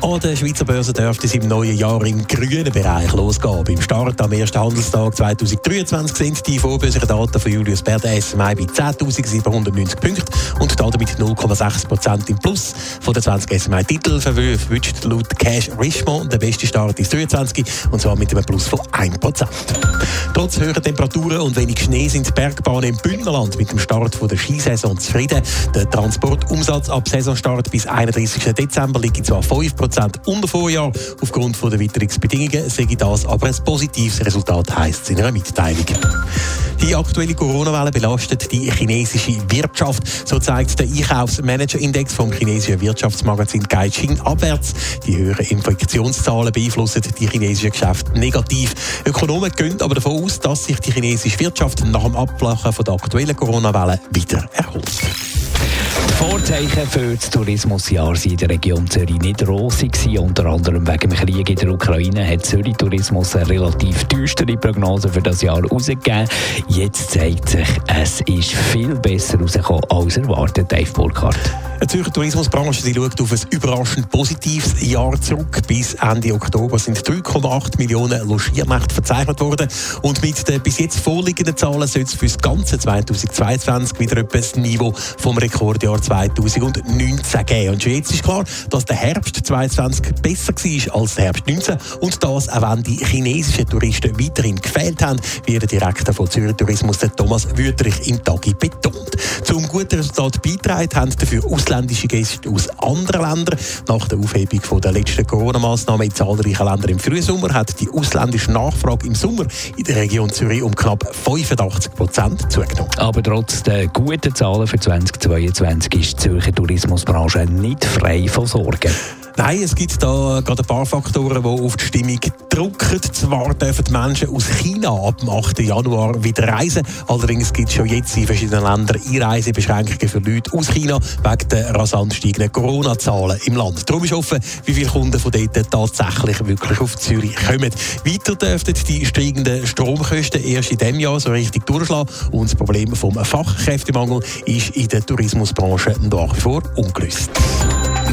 An der Schweizer Börse dürfte es im neuen Jahr im grünen Bereich losgehen. Beim Start am ersten Handelstag 2023 sind die vorbörslichen Daten von Julius Baer der SMI bei 10.790 Punkten und damit 0,6 Prozent im Plus. Von den 20 SMI-Titeln verwünscht laut Cash Richmond der beste Start ins 23 und zwar mit einem Plus von 1 Prozent. Trotz höherer Temperaturen und wenig Schnee sind die Bergbahnen im Bündnerland mit dem Start der Skisaison zufrieden. Der Transportumsatz ab Saisonstart bis 31. Dezember liegt zwar 5 unter Vorjahr. Aufgrund der Witterungsbedingungen sehe das aber ein positives Resultat, heisst es in einer Mitteilung. Die aktuelle Corona-Welle belastet die chinesische Wirtschaft. So zeigt der Einkaufsmanager-Index vom chinesischen Wirtschaftsmagazin Caixin abwärts. Die höheren Infektionszahlen beeinflussen die chinesischen Geschäfte negativ. Ökonomen gehen aber davon aus, dass sich die chinesische Wirtschaft nach dem Abflachen von der aktuellen Corona-Welle wieder erholt. Vorzeichen für das Tourismusjahr sind in der Region Zürich nicht rosig. Unter anderem wegen dem Krieg in der Ukraine hat Zürich Tourismus eine relativ düstere Prognose für das Jahr herausgegeben. Jetzt zeigt sich, es ist viel besser rausgekommen als erwartet, Dave Burkhardt. Die Zürcher Tourismusbranche sie schaut auf ein überraschend positives Jahr zurück. Bis Ende Oktober sind 3,8 Millionen Logiernächte verzeichnet worden. Und mit den bis jetzt vorliegenden Zahlen soll es für das ganze 2022 wieder etwa das Niveau vom Rekordjahr 2019 geben. Und schon jetzt ist klar, dass der Herbst 2020 besser war als der Herbst 19 und das auch wenn die chinesischen Touristen weiterhin gefehlt haben, wie der Direktor von Zürich Tourismus, der Thomas Wüterich, im Tagi betont. Zum guten Resultat beitragen haben dafür ausländische Gäste aus anderen Ländern. Nach der Aufhebung der letzten Corona-Massnahmen in zahlreichen Ländern im Frühsommer hat die ausländische Nachfrage im Sommer in der Region Zürich um knapp 85 Prozent zugenommen. Aber trotz der guten Zahlen für 2022 ist die Zürcher Tourismusbranche nicht frei von Sorgen. Nein, es gibt da gerade ein paar Faktoren, die auf die Stimmung drücken. Zwar dürfen die Menschen aus China ab dem 8. Januar wieder reisen. Allerdings gibt es schon jetzt in verschiedenen Ländern Einreisebeschränkungen für Leute aus China wegen der rasant steigenden Corona-Zahlen im Land. Darum ist offen, wie viele Kunden von dort tatsächlich wirklich auf Zürich kommen. Weiter dürften die steigenden Stromkosten erst in diesem Jahr so richtig durchschlagen. Und das Problem vom Fachkräftemangel ist in der Tourismusbranche nach wie vor ungelöst.